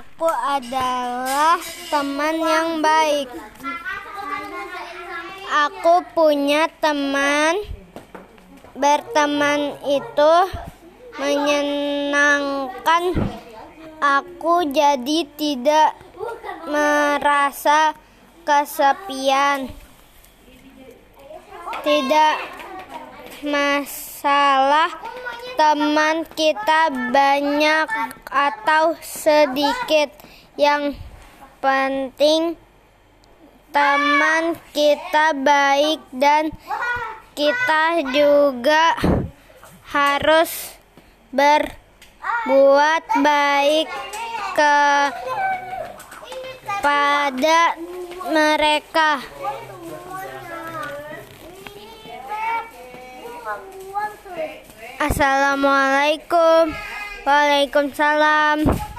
Aku adalah teman yang baik. Aku punya teman. Berteman itu menyenangkan. Aku jadi tidak merasa kesepian. Tidak masalah teman kita banyak atau sedikit. Yang penting teman kita baik dan kita juga harus berbuat baik kepada mereka. Assalamualaikum. Waalaikumsalam.